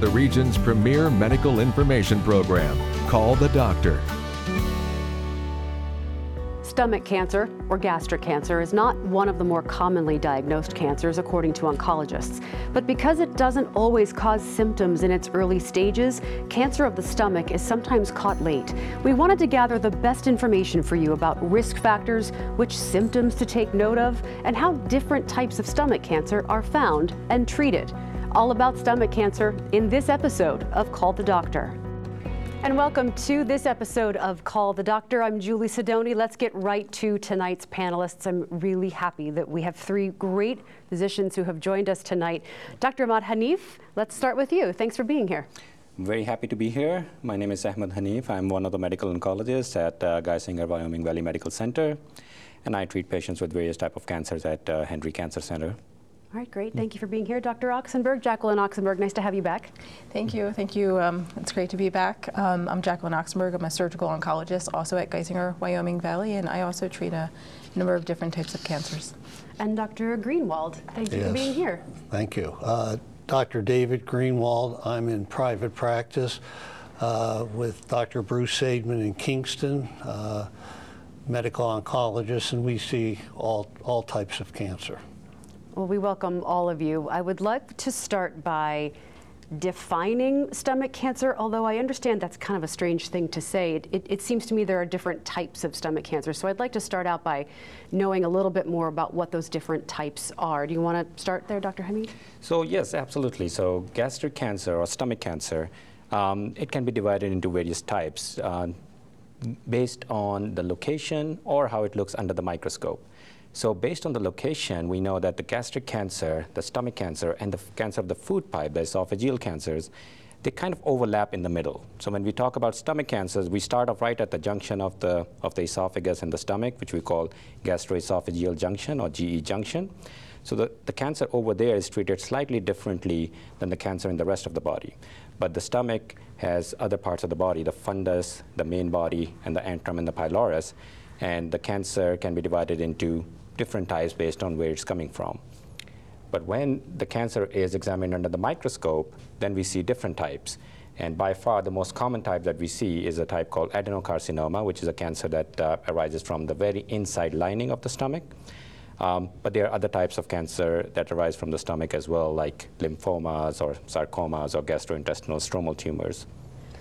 the region's premier medical information program. Call the doctor. Stomach cancer, or gastric cancer, is not one of the more commonly diagnosed cancers according to oncologists. But because it doesn't always cause symptoms in its early stages, cancer of the stomach is sometimes caught late. We wanted to gather the best information for you about risk factors, which symptoms to take note of, and how different types of stomach cancer are found and treated. All about stomach cancer in this episode of Call the Doctor. And welcome to this episode of Call the Doctor. I'm Julie Sidoni. Let's get right to tonight's panelists. I'm really happy that we have three great physicians who have joined us tonight. Dr. Ahmad Hanif, let's start with you. Thanks for being here. I'm very happy to be here. My name is Ahmed Hanif. I'm one of the medical oncologists at uh, Geisinger Wyoming Valley Medical Center, and I treat patients with various type of cancers at uh, Henry Cancer Center. All right, great. Thank you for being here, Dr. Oxenberg. Jacqueline Oxenberg, nice to have you back. Thank you. Thank you. Um, it's great to be back. Um, I'm Jacqueline Oxenberg. I'm a surgical oncologist also at Geisinger, Wyoming Valley, and I also treat a number of different types of cancers. And Dr. Greenwald, thank you Yes. for being here. Thank you. Uh, Dr. David Greenwald, I'm in private practice uh, with Dr. Bruce Seidman in Kingston, uh, medical oncologist, and we see all, all types of cancer. Well, we welcome all of you. I would like to start by defining stomach cancer, although I understand that's kind of a strange thing to say. It, it, it seems to me there are different types of stomach cancer. So I'd like to start out by knowing a little bit more about what those different types are. Do you want to start there, Dr. Hamid? So yes, absolutely. So gastric cancer or stomach cancer, um, it can be divided into various types uh, based on the location or how it looks under the microscope. So based on the location, we know that the gastric cancer, the stomach cancer, and the cancer of the food pipe, the esophageal cancers, they kind of overlap in the middle. So when we talk about stomach cancers, we start off right at the junction of the, of the esophagus and the stomach, which we call gastroesophageal junction or GE junction. So the, the cancer over there is treated slightly differently than the cancer in the rest of the body. But the stomach has other parts of the body, the fundus, the main body, and the antrum and the pylorus. And the cancer can be divided into different types based on where it's coming from. But when the cancer is examined under the microscope, then we see different types. And by far, the most common type that we see is a type called adenocarcinoma, which is a cancer that uh, arises from the very inside lining of the stomach. Um, but there are other types of cancer that arise from the stomach as well, like lymphomas or sarcomas or gastrointestinal stromal tumors.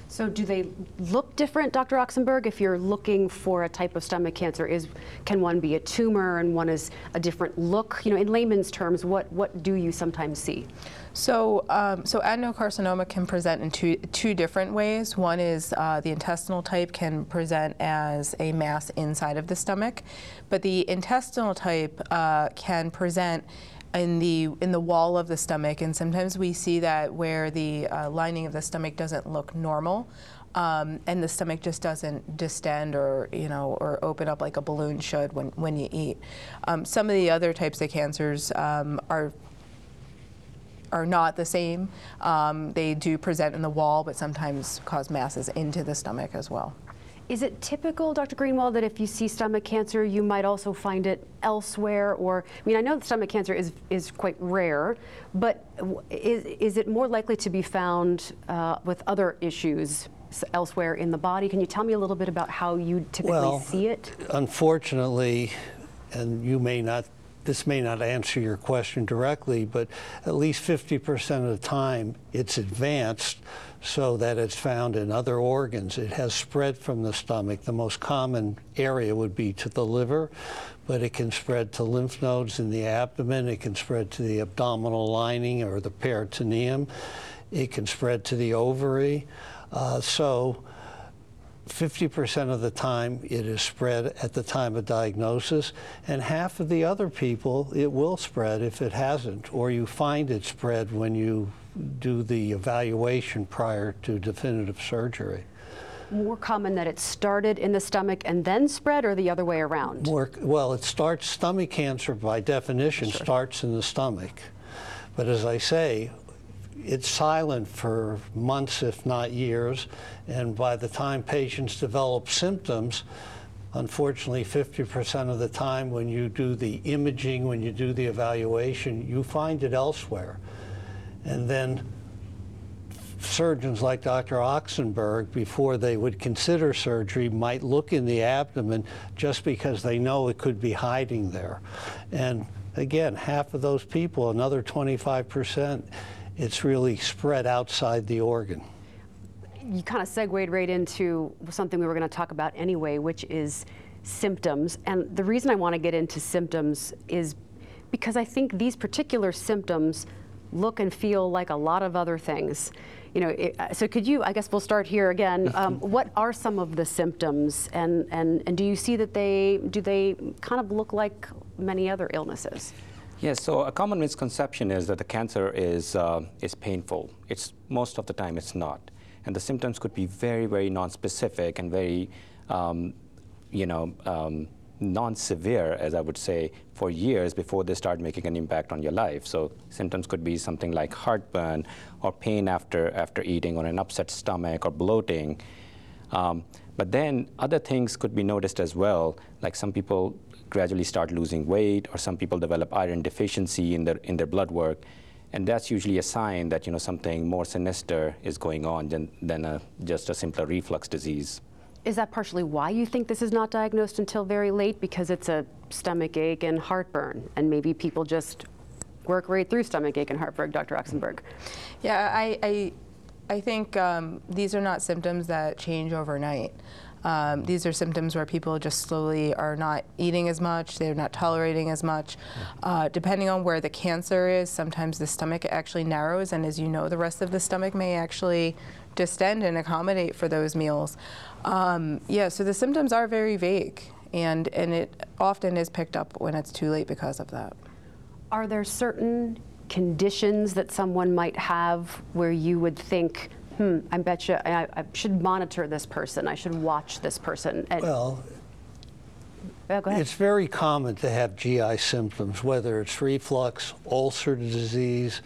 So do they look different, Dr. Oxenberg? If you're looking for a type of stomach cancer, is can one be a tumor and one is a different look? You know, in layman's terms, what, what do you sometimes see? So, um, so adenocarcinoma can present in two, two different ways. One is uh, the intestinal type can present as a mass inside of the stomach, but the intestinal type uh, can present in the in the wall of the stomach, and sometimes we see that where the uh, lining of the stomach doesn't look normal. Um, and the stomach just doesn't distend or you know or open up like a balloon should when, when you eat. Um, some of the other types of cancers um, are are not the same. Um, they do present in the wall, but sometimes cause masses into the stomach as well. Is it typical, Dr. Greenwald, that if you see stomach cancer, you might also find it elsewhere? Or, I mean, I know that stomach cancer is, is quite rare, but is, is it more likely to be found uh, with other issues elsewhere in the body? Can you tell me a little bit about how you typically Well, see it? Unfortunately, and you may not, this may not answer your question directly, but at least 50% of the time it's advanced so that it's found in other organs. It has spread from the stomach. The most common area would be to the liver, but it can spread to lymph nodes in the abdomen. It can spread to the abdominal lining or the peritoneum. It can spread to the ovary. Uh, so 50% of the time it is spread at the time of diagnosis, and half of the other people it will spread if it hasn't, or you find it spread when you do the evaluation prior to definitive surgery. More common that it started in the stomach and then spread, or the other way around? More, well, it starts, stomach cancer by definition starts in the stomach. But as I say, it's silent for months, if not years, and by the time patients develop symptoms, unfortunately, 50% of the time when you do the imaging, when you do the evaluation, you find it elsewhere. And then surgeons like Dr. Oxenberg, before they would consider surgery, might look in the abdomen just because they know it could be hiding there. And again, half of those people, another 25%, it's really spread outside the organ. you kind of segued right into something we were going to talk about anyway, which is symptoms. And the reason I want to get into symptoms is because I think these particular symptoms look and feel like a lot of other things. You know, it, uh, so could you? I guess we'll start here again. Um, what are some of the symptoms, and, and and do you see that they do they kind of look like many other illnesses? Yes, so a common misconception is that the cancer is, uh, is painful. It's most of the time it's not. And the symptoms could be very, very non-specific and very, um, you know, um, non-severe, as I would say, for years before they start making an impact on your life. So symptoms could be something like heartburn or pain after, after eating or an upset stomach or bloating. Um, but then other things could be noticed as well, like some people gradually start losing weight, or some people develop iron deficiency in their in their blood work, and that's usually a sign that you know something more sinister is going on than than a, just a simpler reflux disease. Is that partially why you think this is not diagnosed until very late? Because it's a stomach ache and heartburn, and maybe people just work right through stomach ache and heartburn, Dr. Oxenberg. Yeah, I, I, I think um, these are not symptoms that change overnight. Um, these are symptoms where people just slowly are not eating as much, they're not tolerating as much. Uh, depending on where the cancer is, sometimes the stomach actually narrows, and as you know, the rest of the stomach may actually distend and accommodate for those meals. Um, yeah, so the symptoms are very vague, and, and it often is picked up when it's too late because of that. Are there certain conditions that someone might have where you would think, hmm, I bet you I, I should monitor this person, I should watch this person? And, Well, go ahead. It's very common to have GI symptoms, whether it's reflux, ulcer disease.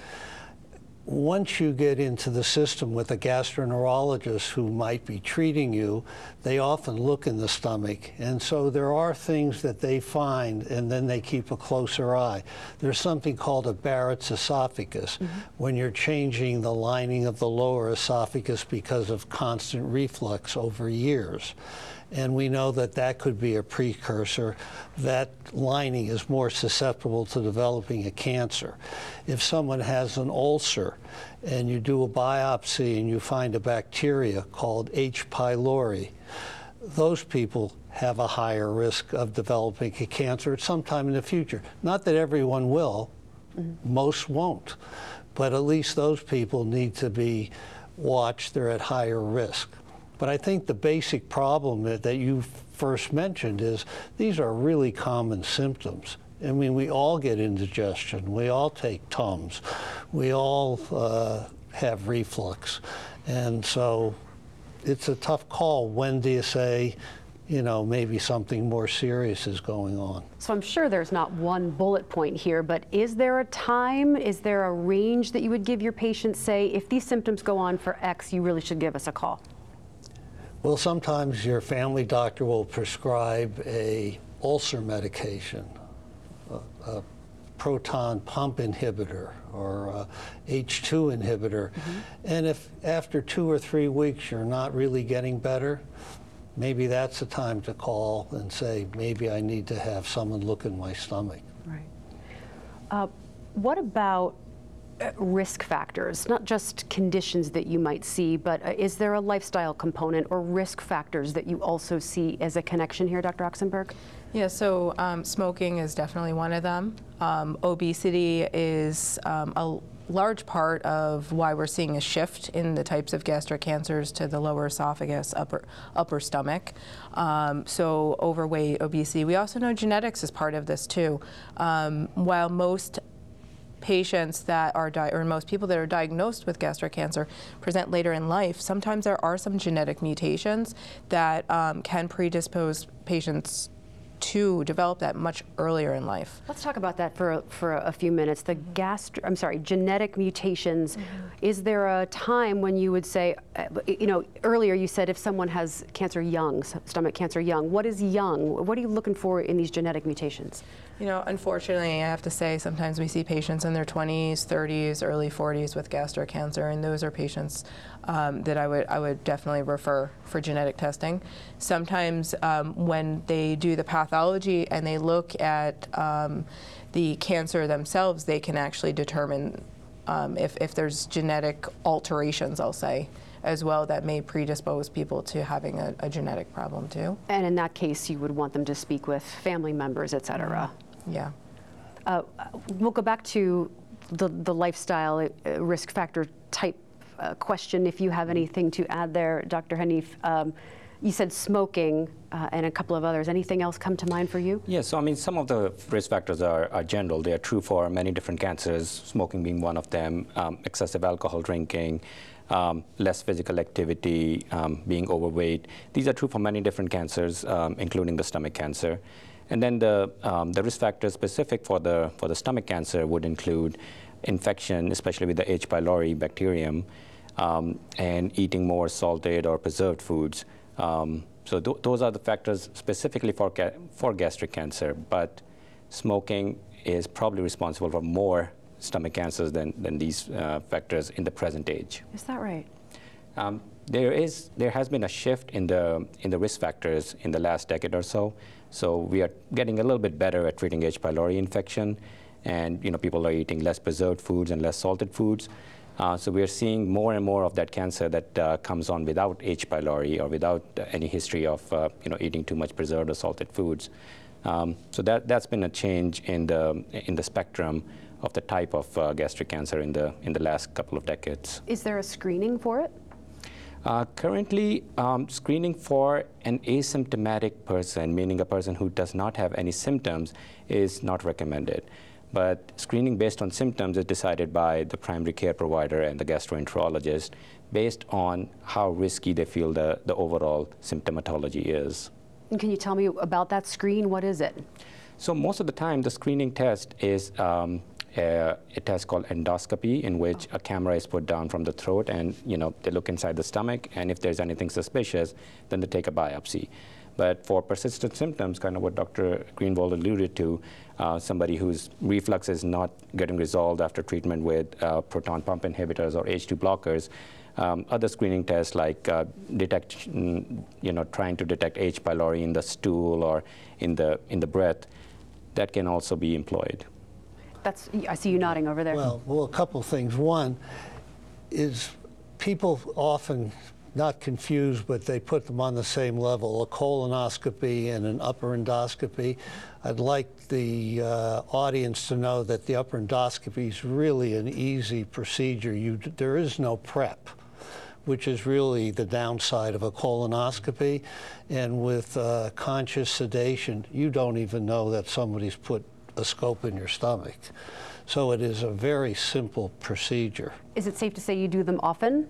Once you get into the system with a gastroenterologist who might be treating you, they often look in the stomach. And so there are things that they find and then they keep a closer eye. There's something called a Barrett's esophagus mm-hmm. when you're changing the lining of the lower esophagus because of constant reflux over years and we know that that could be a precursor. That lining is more susceptible to developing a cancer. If someone has an ulcer and you do a biopsy and you find a bacteria called H. pylori, those people have a higher risk of developing a cancer at some time in the future. Not that everyone will, mm-hmm. most won't, but at least those people need to be watched. They're at higher risk. But I think the basic problem that, that you first mentioned is these are really common symptoms. I mean, we all get indigestion. We all take Tums. We all uh, have reflux. And so it's a tough call. When do you say, you know, maybe something more serious is going on? So I'm sure there's not one bullet point here, but is there a time, is there a range that you would give your patients, say, if these symptoms go on for X, you really should give us a call? Well, sometimes your family doctor will prescribe a ulcer medication, a, a proton pump inhibitor or a H2 inhibitor. And if after two or three weeks you're not really getting better, maybe that's the time to call and say, maybe I need to have someone look in my stomach. Right. Uh, what about risk factors, not just conditions that you might see, but uh, is there a lifestyle component or risk factors that you also see as a connection here, Dr. Oxenberg? Yeah, so um, smoking is definitely one of them. Um, obesity is um, a large part of why we're seeing a shift in the types of gastric cancers to the lower esophagus, upper upper stomach. Um, so overweight, obesity. We also know genetics is part of this too. Um, while most patients that are di- or most people that are diagnosed with gastric cancer present later in life, sometimes there are some genetic mutations that um, can predispose patients to develop that much earlier in life. Let's talk about that for, a- for a few minutes. The gastro, I'm sorry, genetic mutations. Is there a time when you would say, uh, you know, earlier you said if someone has cancer young, stomach cancer young, what is young? What are you looking for in these genetic mutations? You know, unfortunately, I have to say sometimes we see patients in their 20s, 30s, early 40s with gastric cancer, and those are patients um, that I would I would definitely refer for genetic testing. Sometimes um, when they do the pathology and they look at um, the cancer themselves, they can actually determine um, if, if there's genetic alterations, I'll say, as well, that may predispose people to having a, a genetic problem too. And in that case, you would want them to speak with family members, et cetera. Yeah. Uh, we'll go back to the, the lifestyle uh, risk factor type uh, question. If you have anything to add there, Dr. Hanif, um, you said smoking uh, and a couple of others. Anything else come to mind for you? Yeah, so I mean, some of the risk factors are, are general. They are true for many different cancers, smoking being one of them, um, excessive alcohol drinking, um, less physical activity, um, being overweight. These are true for many different cancers, um, including the stomach cancer. And then the, um, the risk factors specific for the, for the stomach cancer would include infection, especially with the H. pylori bacterium, um, and eating more salted or preserved foods. Um, so th- those are the factors specifically for, ga- for gastric cancer, but smoking is probably responsible for more stomach cancers than, than these uh, factors in the present age. Is that right? Um, there is there has been a shift in the in the risk factors in the last decade or so. So we are getting a little bit better at treating H. pylori infection, and you know people are eating less preserved foods and less salted foods. Uh, so we are seeing more and more of that cancer that uh, comes on without H. pylori or without uh, any history of uh, you know eating too much preserved or salted foods. Um, so that that's been a change in the in the spectrum of the type of uh, gastric cancer in the in the last couple of decades. Is there a screening for it? Uh, currently, um, screening for an asymptomatic person, meaning a person who does not have any symptoms, is not recommended. But screening based on symptoms is decided by the primary care provider and the gastroenterologist based on how risky they feel the, the overall symptomatology is. And can you tell me about that screen? What is it? So most of the time, the screening test is um, a, a test called endoscopy, in which a camera is put down from the throat, and you know they look inside the stomach, and if there's anything suspicious, then they take a biopsy. But for persistent symptoms, kind of what Dr. Greenwald alluded to, uh, somebody whose reflux is not getting resolved after treatment with uh, proton pump inhibitors or H2 blockers, um, other screening tests like uh, detect, mm, you know, trying to detect H. pylori in the stool or in the in the breath, that can also be employed. That's, I see you nodding over there. Well, well, a couple things. One is people often not confused, but they put them on the same level, a colonoscopy and an upper endoscopy. I'd like the uh, audience to know that the upper endoscopy is really an easy procedure. You, there is no prep which is really the downside of a colonoscopy. And with uh, conscious sedation, you don't even know that somebody's put a scope in your stomach. So it is a very simple procedure. is it safe to say you do them often?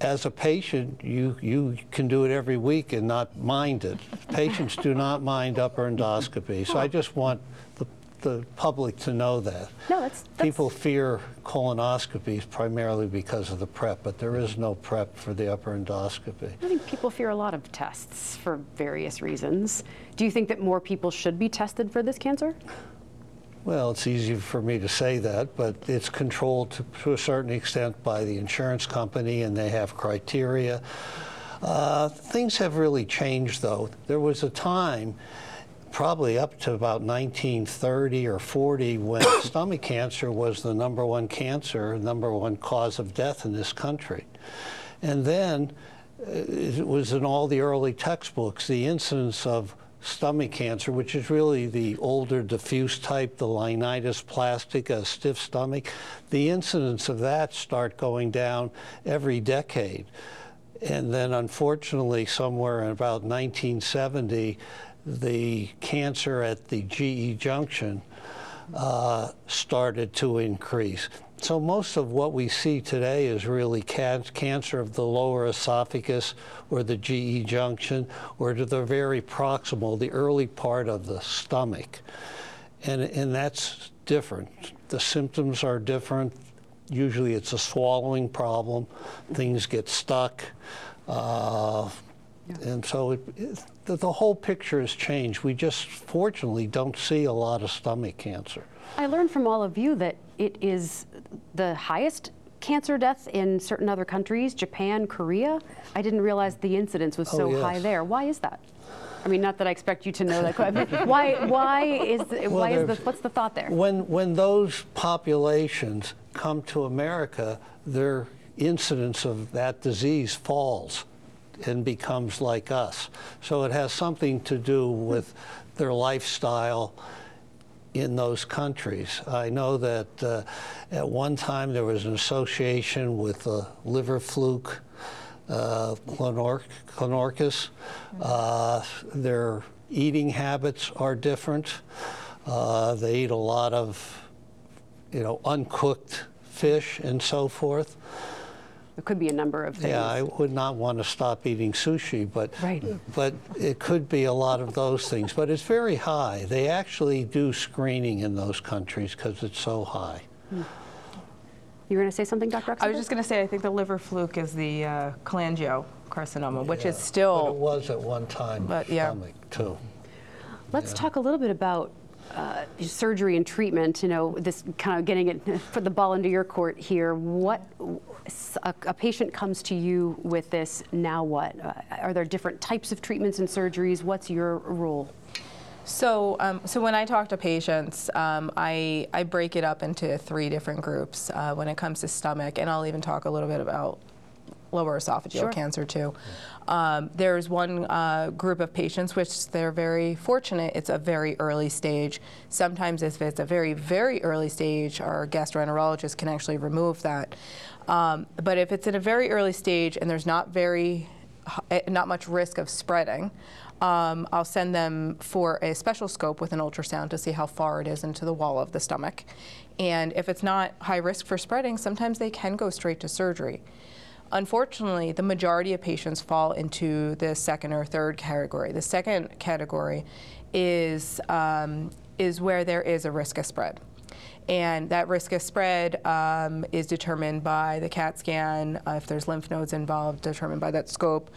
As a patient, you, you can do it every week and not mind it. Patients do not mind upper endoscopy. So I just want the, the public to know that. No, that's, that's People fear colonoscopies primarily because of the prep, but there is no prep for the upper endoscopy. I think people fear a lot of tests for various reasons. Do you think that more people should be tested for this cancer? Well, it's easy for me to say that, but it's controlled to, to a certain extent by the insurance company, and they have criteria. Uh, things have really changed, though. There was a time, probably up to about 1930 or 40, when stomach cancer was the number one cancer, number one cause of death in this country. And then uh, it was in all the early textbooks, the incidence of stomach cancer, which is really the older diffuse type, the linitis plastica, stiff stomach, the incidence of that start going down every decade. And then unfortunately, somewhere in about 1970, the cancer at the GE junction uh, started to increase. So most of what we see today is really can- cancer of the lower esophagus or the GE junction or to the very proximal, the early part of the stomach. And, and that's different. The symptoms are different. usually it's a swallowing problem. Things get stuck. Uh, And so it, it, the, the whole picture has changed. We just fortunately don't see a lot of stomach cancer. I learned from all of you that it is the highest cancer death in certain other countries, Japan, Korea. I didn't realize the incidence was oh, so Oh, high there. Why is that? I mean, not that I expect you to know that. but why? Why is? The, Well, why is the? What's the thought there? When, when those populations come to America, their incidence of that disease falls and becomes like us. So it has something to do with their lifestyle in those countries. I know that uh, at one time there was an association with the liver fluke, uh, clonor- clonorchis. Uh, their eating habits are different. Uh, they eat a lot of, you know, uncooked fish and so forth. There could be a number of things. Yeah, I would not want to stop eating sushi, but Right. but it could be a lot of those things. But it's very high. They actually do screening in those countries because it's so high. you were going to say something, Dr. I was just going to say, I think the liver fluke is the uh, cholangiocarcinoma, which is Yeah, But it still, was at one time But, yeah. stomach too. Let's talk a little bit about uh, surgery and treatment. You know, this kind of getting it, put the ball into your court here. What a, a patient comes to you with this. Now what? Uh, are there different types of treatments and surgeries? What's your rule? So, um, so when I talk to patients, um, I, I break it up into three different groups uh, when it comes to stomach, and I'll even talk a little bit about lower esophageal Sure. cancer too. Um, there's one uh, group of patients which they're very fortunate. It's a very early stage. Sometimes, if it's a very very early stage, our gastroenterologist can actually remove that. Um, but if it's in a very early stage and there's not very eh, not much risk of spreading, um, I'll send them for a special scope with an ultrasound to see how far it is into the wall of the stomach. And if it's not high risk for spreading, sometimes they can go straight to surgery. Unfortunately, the majority of patients fall into the second or third category. The second category is, um, is where there is a risk of spread. And that risk of spread um, is determined by the CAT scan, uh, if there's lymph nodes involved, determined by that scope.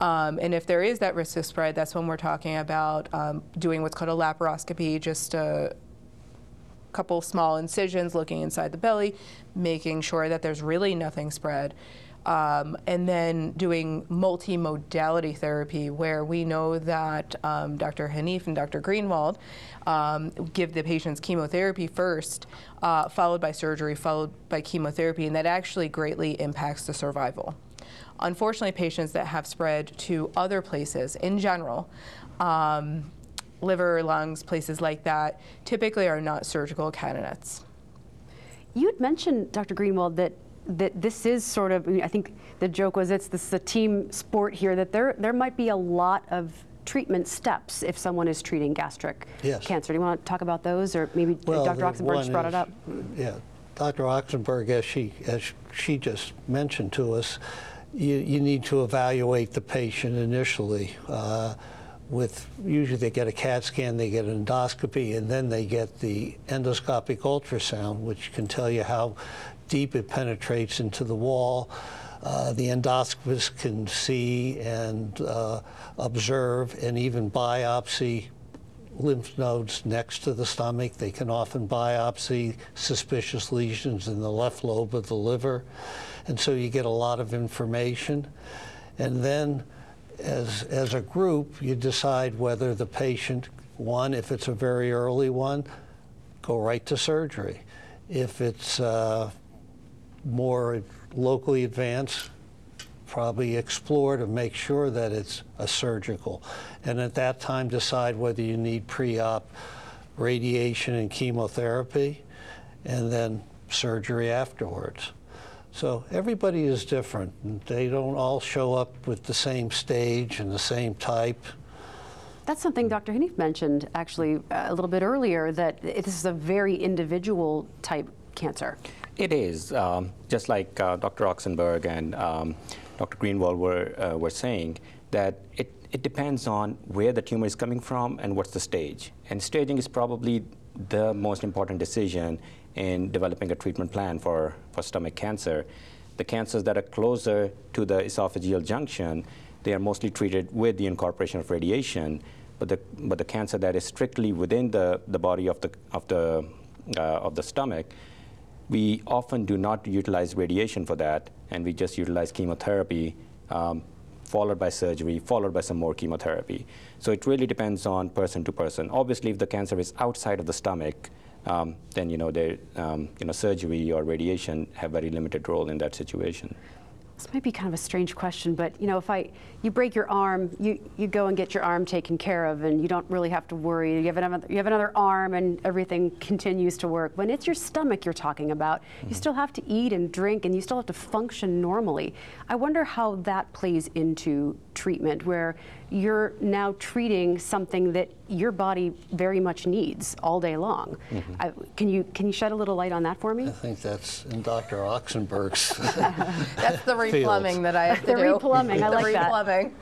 Um, and if there is that risk of spread, that's when we're talking about um, doing what's called a laparoscopy, just a couple small incisions looking inside the belly, making sure that there's really nothing spread. Um, and then doing multimodality therapy, where we know that um, Dr. Hanif and Dr. Greenwald um, give the patients chemotherapy first, uh, followed by surgery, followed by chemotherapy, and that actually greatly impacts the survival. Unfortunately, patients that have spread to other places in general, um, liver, lungs, places like that, typically are not surgical candidates. You had mentioned, Dr. Greenwald, that that this is sort of. I, mean, I think the joke was it's this is a team sport here. That there there might be a lot of treatment steps if someone is treating gastric Yes. cancer. Do you want to talk about those, or maybe Well, Dr. Oxenberg just brought is- it up? Yeah, Dr. Oxenberg, as she, as she just mentioned to us, you, you need to evaluate the patient initially. Uh, with usually they get a CAT scan, they get an endoscopy, and then they get the endoscopic ultrasound, which can tell you how deep it penetrates into the wall. Uh, the endoscopist can see and uh, observe and even biopsy lymph nodes next to the stomach. They can often biopsy suspicious lesions in the left lobe of the liver. And so you get a lot of information. And then, as, as a group, you decide whether the patient, one, if it's a very early one, go right to surgery. If it's uh, more locally advanced, probably explore to make sure that it's a surgical. And at that time, decide whether you need pre op radiation and chemotherapy, and then surgery afterwards. So everybody is different. They don't all show up with the same stage and the same type. That's something Dr. Hanif mentioned actually a little bit earlier. That this is a very individual type cancer. It is, um, just like uh, Dr. Oxenberg and um, Dr. Greenwald were, uh, were saying, that it, it depends on where the tumor is coming from and what's the stage. And staging is probably the most important decision in developing a treatment plan for, for stomach cancer. The cancers that are closer to the esophageal junction, they are mostly treated with the incorporation of radiation. But the, but the cancer that is strictly within the, the body of the, of, the, uh, of the stomach, we often do not utilize radiation for that, and we just utilize chemotherapy, um, followed by surgery, followed by some more chemotherapy. So it really depends on person to person. Obviously, if the cancer is outside of the stomach, um, then you know, um, you know, surgery or radiation have very limited role in that situation. This might be kind of a strange question, but you know, if I you break your arm, you, you go and get your arm taken care of, and you don't really have to worry. You have another you have another arm, and everything continues to work. When it's your stomach you're talking about, you mm-hmm. still have to eat and drink, and you still have to function normally. I wonder how that plays into treatment, where you're now treating something that your body very much needs all day long. I, can you can you shed a little light on that for me? I think that's in Dr. Oxenberg's. That's the replumbing that I have to The do. replumbing, I the like that. replumbing.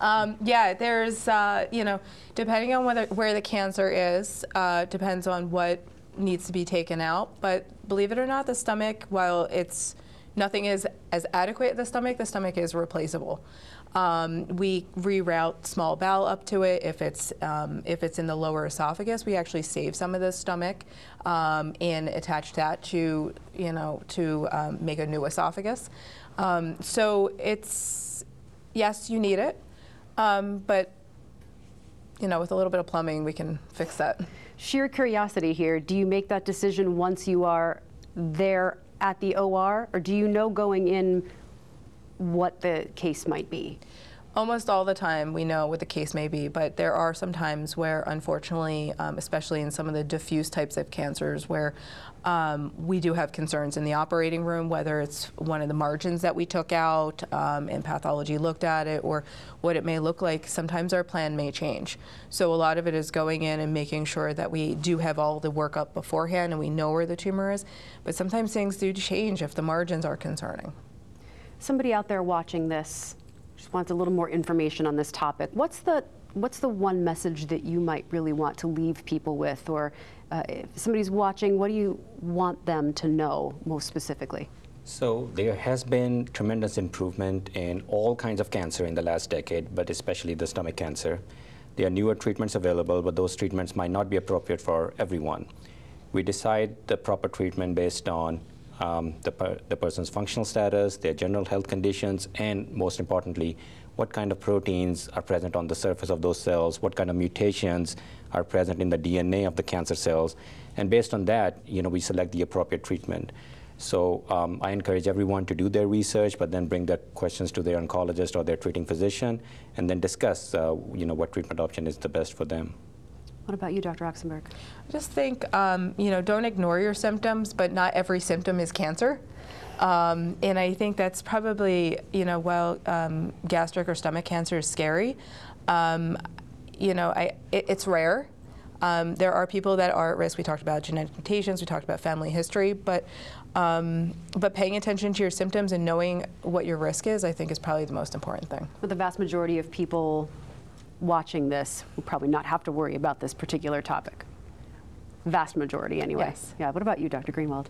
Um, yeah, there's, uh, you know, depending on whether where the cancer is, uh, depends on what needs to be taken out. But believe it or not, the stomach, while it's nothing is as adequate at the stomach, the stomach is replaceable. Um, we reroute small bowel up to it. If it's um, if it's in the lower esophagus, we actually save some of the stomach um, and attach that to you know to um, make a new esophagus. Um, so it's yes, you need it, um, but you know with a little bit of plumbing, we can fix that. Sheer curiosity here. Do you make that decision once you are there at the OR, or do you know going in what the case might be? Almost all the time, we know what the case may be, but there are some times where, unfortunately, um, especially in some of the diffuse types of cancers, where um, we do have concerns in the operating room, whether it's one of the margins that we took out um, and pathology looked at it, or what it may look like. Sometimes our plan may change. So a lot of it is going in and making sure that we do have all the workup beforehand and we know where the tumor is. But sometimes things do change if the margins are concerning. Somebody out there watching this just wants a little more information on this topic. What's the what's the one message that you might really want to leave people with, or uh, if somebody's watching, what do you want them to know most specifically? So there has been tremendous improvement in all kinds of cancer in the last decade, but especially the stomach cancer. There are newer treatments available, but those treatments might not be appropriate for everyone. We decide the proper treatment based on um, the, per- the person's functional status, their general health conditions, and most importantly, what kind of proteins are present on the surface of those cells, what kind of mutations are present in the DNA of the cancer cells, and based on that, you know, we select the appropriate treatment. So um, I encourage everyone to do their research, but then bring their questions to their oncologist or their treating physician, and then discuss, uh, you know, what treatment option is the best for them. What about you, Dr. Oxenberg? I just think, um, you know, don't ignore your symptoms, but not every symptom is cancer. Um, and I think that's probably, you know, while um, gastric or stomach cancer is scary, um, you know, I, it, it's rare. Um, there are people that are at risk. We talked about genetic mutations. We talked about family history, but um, but paying attention to your symptoms and knowing what your risk is, I think, is probably the most important thing. But the vast majority of people watching this will probably not have to worry about this particular topic. Vast majority, anyway. Yes. Yeah. What about you, Dr. Greenwald?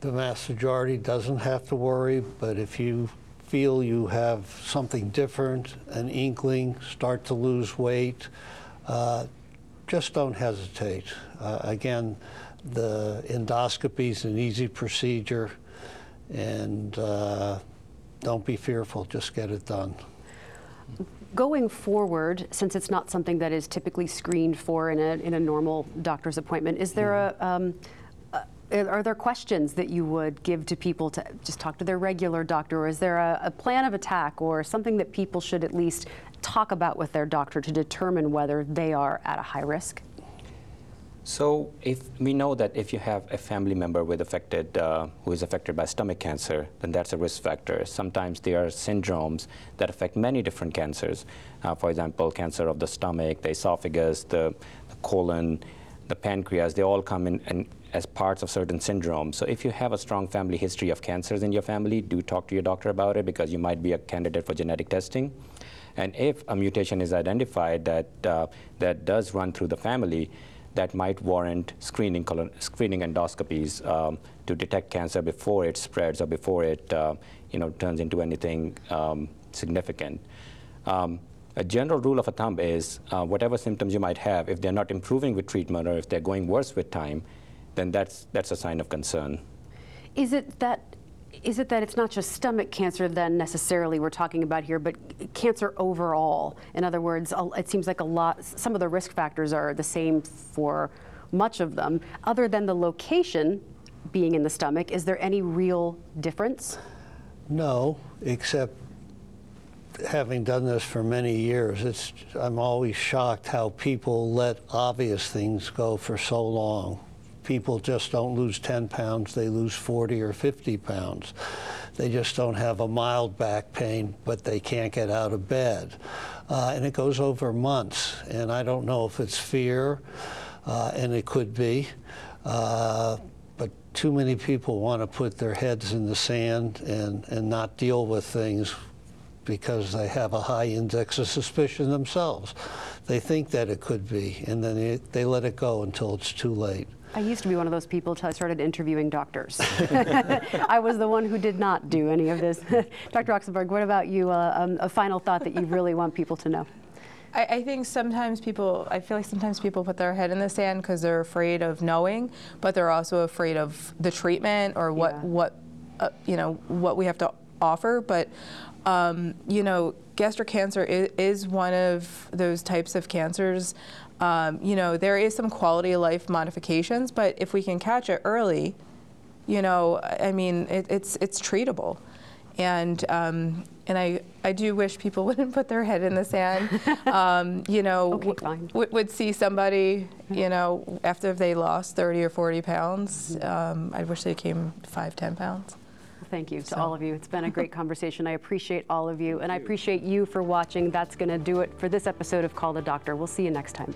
The vast majority doesn't have to worry, but if you feel you have something different, an inkling, start to lose weight, uh, just don't hesitate. Uh, again, the endoscopy is an easy procedure, and uh, don't be fearful, just get it done. Going forward, since it's not something that is typically screened for in a, in a normal doctor's appointment, is there a, um, uh, are there questions that you would give to people to just talk to their regular doctor, or is there a, a plan of attack or something that people should at least talk about with their doctor to determine whether they are at a high risk? So if we know that if you have a family member with affected, uh, who is affected by stomach cancer, then that's a risk factor. Sometimes there are syndromes that affect many different cancers. Uh, for example, cancer of the stomach, the esophagus, the, the colon, the pancreas, they all come in, in as parts of certain syndromes. So if you have a strong family history of cancers in your family, do talk to your doctor about it because you might be a candidate for genetic testing. And if a mutation is identified that, uh, that does run through the family, that might warrant screening, screening endoscopies um, to detect cancer before it spreads or before it uh, you know, turns into anything um, significant. Um, a general rule of a thumb is uh, whatever symptoms you might have, if they're not improving with treatment or if they're going worse with time, then that's, that's a sign of concern. Is it that is it that it's not just stomach cancer then necessarily we're talking about here, but cancer overall? In other words, it seems like a lot. Some of the risk factors are the same for much of them. Other than the location being in the stomach, is there any real difference? No, except having done this for many years, it's, I'm always shocked how people let obvious things go for so long. People just don't lose 10 pounds, they lose 40 or 50 pounds. They just don't have a mild back pain, but they can't get out of bed. Uh, and it goes over months. And I don't know if it's fear, uh, and it could be. Uh, but too many people want to put their heads in the sand and, and not deal with things because they have a high index of suspicion themselves. They think that it could be, and then they, they let it go until it's too late. I used to be one of those people until I started interviewing doctors. I was the one who did not do any of this. Dr. Oxenberg, what about you? Uh, um, a final thought that you really want people to know? I, I think sometimes people, I feel like sometimes people put their head in the sand because they're afraid of knowing, but they're also afraid of the treatment or what, Yeah. what, uh, you know, what we have to offer. But, um, you know, gastric cancer is, is one of those types of cancers. Um, you know, there is some quality of life modifications, but if we can catch it early, you know, I mean, it, it's it's treatable, and um, and I I do wish people wouldn't put their head in the sand. Um, you know, Okay, w- would see somebody, you know, after they lost 30 or 40 pounds. Um, I wish they came five, 10 pounds thank you to all of you. It's been a great conversation. I appreciate all of you, and I appreciate you for watching. That's going to do it for this episode of Call the Doctor. We'll see you next time.